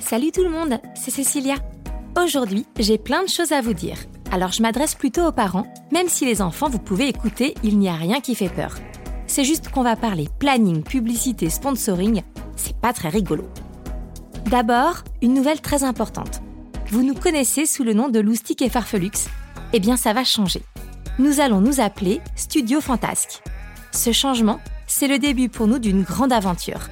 Salut tout le monde, c'est Cécilia. Aujourd'hui, j'ai plein de choses à vous dire. Alors je m'adresse plutôt aux parents, même si les enfants, vous pouvez écouter, il n'y a rien qui fait peur. C'est juste qu'on va parler planning, publicité, sponsoring, c'est pas très rigolo. D'abord, une nouvelle très importante. Vous nous connaissez sous le nom de Loustic et Farfelux Eh bien, ça va changer. Nous allons nous appeler Studio Fantasque. Ce changement, c'est le début pour nous d'une grande aventure.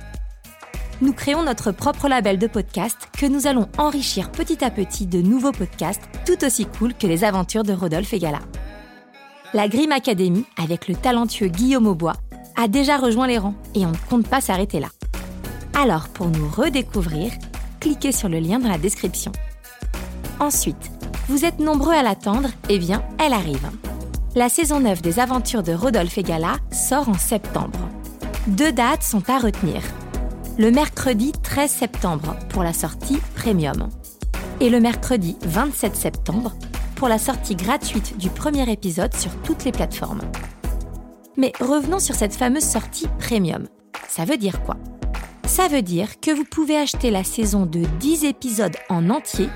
Nous créons notre propre label de podcast que nous allons enrichir petit à petit de nouveaux podcasts tout aussi cool que les aventures de Rodolphe et Gala. La Grim Academy, avec le talentueux Guillaume Aubois, a déjà rejoint les rangs et on ne compte pas s'arrêter là. Alors, pour nous redécouvrir, cliquez sur le lien dans la description. Ensuite, vous êtes nombreux à l'attendre, eh bien, elle arrive. La saison 9 des aventures de Rodolphe et Gala sort en septembre. Deux dates sont à retenir. Le mercredi 13 septembre pour la sortie premium. Et le mercredi 27 septembre pour la sortie gratuite du premier épisode sur toutes les plateformes. Mais revenons sur cette fameuse sortie premium. Ça veut dire quoi? Ça veut dire que vous pouvez acheter la saison de 10 épisodes en entier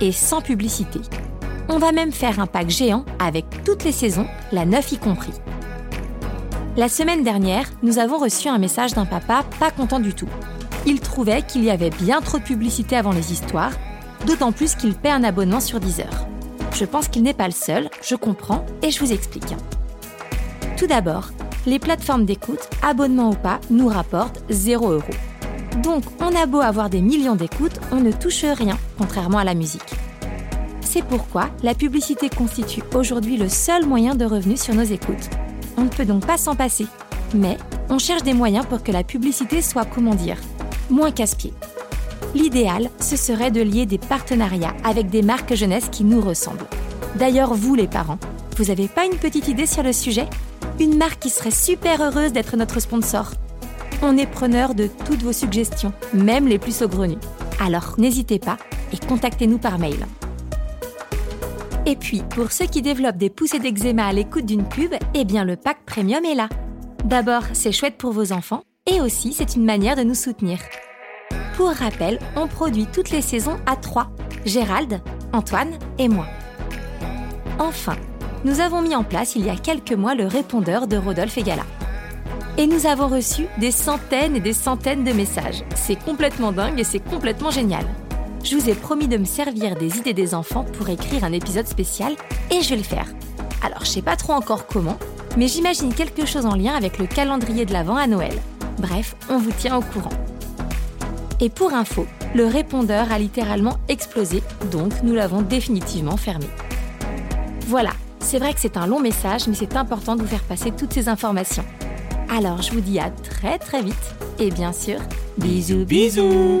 et sans publicité. On va même faire un pack géant avec toutes les saisons, la 9 y compris. La semaine dernière, nous avons reçu un message d'un papa pas content du tout. Il trouvait qu'il y avait bien trop de publicité avant les histoires, d'autant plus qu'il paie un abonnement sur 10 heures. Je pense qu'il n'est pas le seul, je comprends et je vous explique. Tout d'abord, les plateformes d'écoute, abonnement ou pas, nous rapportent 0 euros. Donc, on a beau avoir des millions d'écoutes, on ne touche rien, contrairement à la musique. C'est pourquoi la publicité constitue aujourd'hui le seul moyen de revenus sur nos écoutes. On ne peut donc pas s'en passer. Mais on cherche des moyens pour que la publicité soit, comment dire, moins casse-pied. L'idéal, ce serait de lier des partenariats avec des marques jeunesse qui nous ressemblent. D'ailleurs, vous les parents, vous n'avez pas une petite idée sur le sujet? Une marque qui serait super heureuse d'être notre sponsor On est preneur de toutes vos suggestions, même les plus saugrenues. Alors n'hésitez pas et contactez-nous par mail. Et puis, pour ceux qui développent des poussées d'eczéma à l'écoute d'une pub, eh bien le pack premium est là. D'abord, c'est chouette pour vos enfants, et aussi c'est une manière de nous soutenir. Pour rappel, on produit toutes les saisons à trois, Gérald, Antoine et moi. Enfin, nous avons mis en place il y a quelques mois le répondeur de Rodolphe et Gala. Et nous avons reçu des centaines et des centaines de messages. C'est complètement dingue et c'est complètement génial. Je vous ai promis de me servir des idées des enfants pour écrire un épisode spécial et je vais le faire. Alors je sais pas trop encore comment, mais j'imagine quelque chose en lien avec le calendrier de l'Avent à Noël. Bref, on vous tient au courant. Et pour info, le répondeur a littéralement explosé, donc nous l'avons définitivement fermé. Voilà, c'est vrai que c'est un long message, mais c'est important de vous faire passer toutes ces informations. Alors je vous dis à très très vite, et bien sûr, bisous bisous